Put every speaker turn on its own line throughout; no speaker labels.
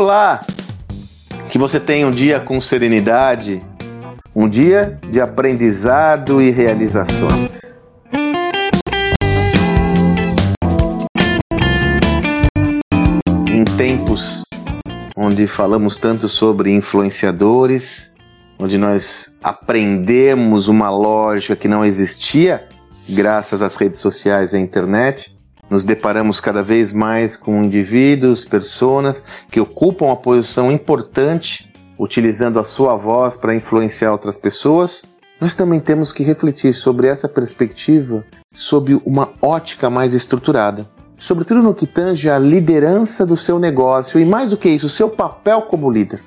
Olá! Que você tenha um dia com serenidade, um dia de aprendizado e realizações. Em tempos onde falamos tanto sobre influenciadores, onde nós aprendemos uma lógica que não existia graças às redes sociais e à internet, nos deparamos cada vez mais com indivíduos, pessoas que ocupam uma posição importante, utilizando a sua voz para influenciar outras pessoas. Nós também temos que refletir sobre essa perspectiva sob uma ótica mais estruturada, sobretudo no que tange a liderança do seu negócio e, mais do que isso, o seu papel como líder.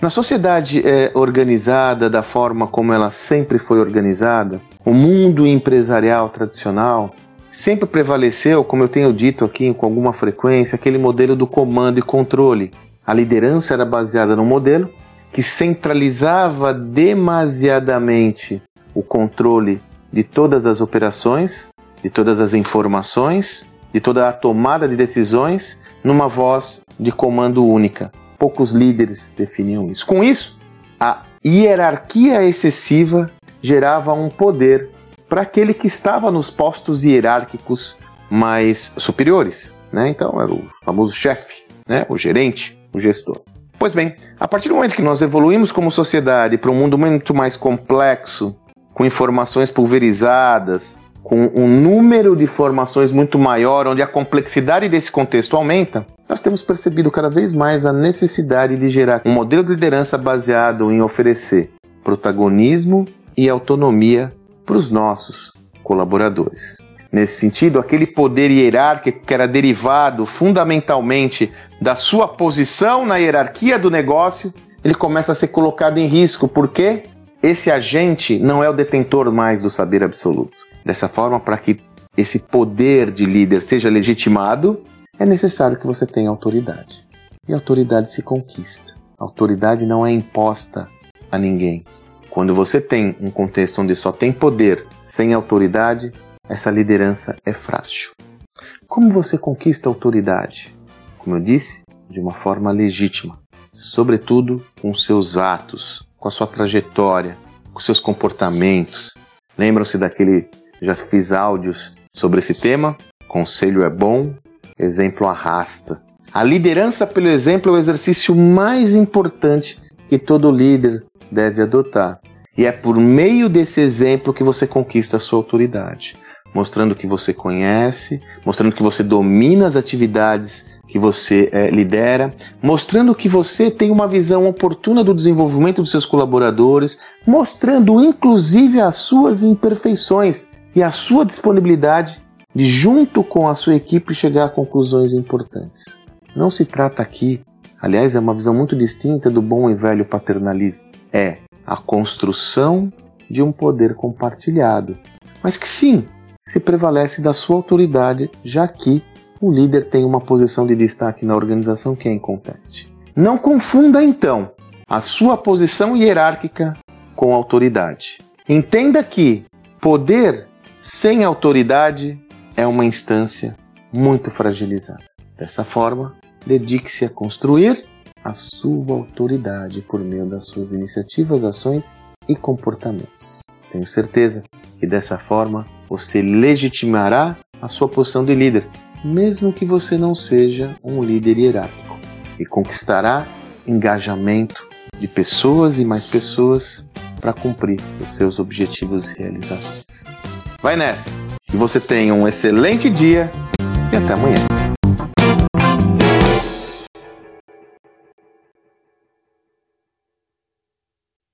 Na sociedade é, organizada da forma como ela sempre foi organizada, o mundo empresarial tradicional, Sempre prevaleceu, como eu tenho dito aqui com alguma frequência, aquele modelo do comando e controle. A liderança era baseada num modelo que centralizava demasiadamente o controle de todas as operações, de todas as informações, de toda a tomada de decisões numa voz de comando única. Poucos líderes definiam isso. Com isso, a hierarquia excessiva gerava um poder para aquele que estava nos postos hierárquicos mais superiores. Né? Então, era o famoso chefe, né? o gerente, o gestor. Pois bem, a partir do momento que nós evoluímos como sociedade para um mundo muito mais complexo, com informações pulverizadas, com um número de informações muito maior, onde a complexidade desse contexto aumenta, nós temos percebido cada vez mais a necessidade de gerar um modelo de liderança baseado em oferecer protagonismo e autonomia para os nossos colaboradores. Nesse sentido, aquele poder hierárquico que era derivado fundamentalmente da sua posição na hierarquia do negócio, ele começa a ser colocado em risco, porque esse agente não é o detentor mais do saber absoluto. Dessa forma, para que esse poder de líder seja legitimado, é necessário que você tenha autoridade. E autoridade se conquista. A autoridade não é imposta a ninguém. Quando você tem um contexto onde só tem poder sem autoridade, essa liderança é frágil. Como você conquista autoridade? Como eu disse, de uma forma legítima, sobretudo com seus atos, com a sua trajetória, com seus comportamentos. Lembram-se daquele já fiz áudios sobre esse tema? Conselho é bom, exemplo arrasta. A liderança pelo exemplo é o exercício mais importante que todo líder deve adotar. E é por meio desse exemplo que você conquista a sua autoridade, mostrando que você conhece, mostrando que você domina as atividades que você é, lidera, mostrando que você tem uma visão oportuna do desenvolvimento dos seus colaboradores, mostrando inclusive as suas imperfeições e a sua disponibilidade de, junto com a sua equipe, chegar a conclusões importantes. Não se trata aqui, aliás, é uma visão muito distinta do bom e velho paternalismo é a construção de um poder compartilhado, mas que sim se prevalece da sua autoridade, já que o líder tem uma posição de destaque na organização que é inconteste. Não confunda então a sua posição hierárquica com autoridade. Entenda que poder sem autoridade é uma instância muito fragilizada. Dessa forma, dedique-se a construir a sua autoridade por meio das suas iniciativas, ações e comportamentos. Tenho certeza que dessa forma você legitimará a sua posição de líder, mesmo que você não seja um líder hierárquico, e conquistará engajamento de pessoas e mais pessoas para cumprir os seus objetivos e realizações. Vai nessa! Que você tenha um excelente dia e até amanhã.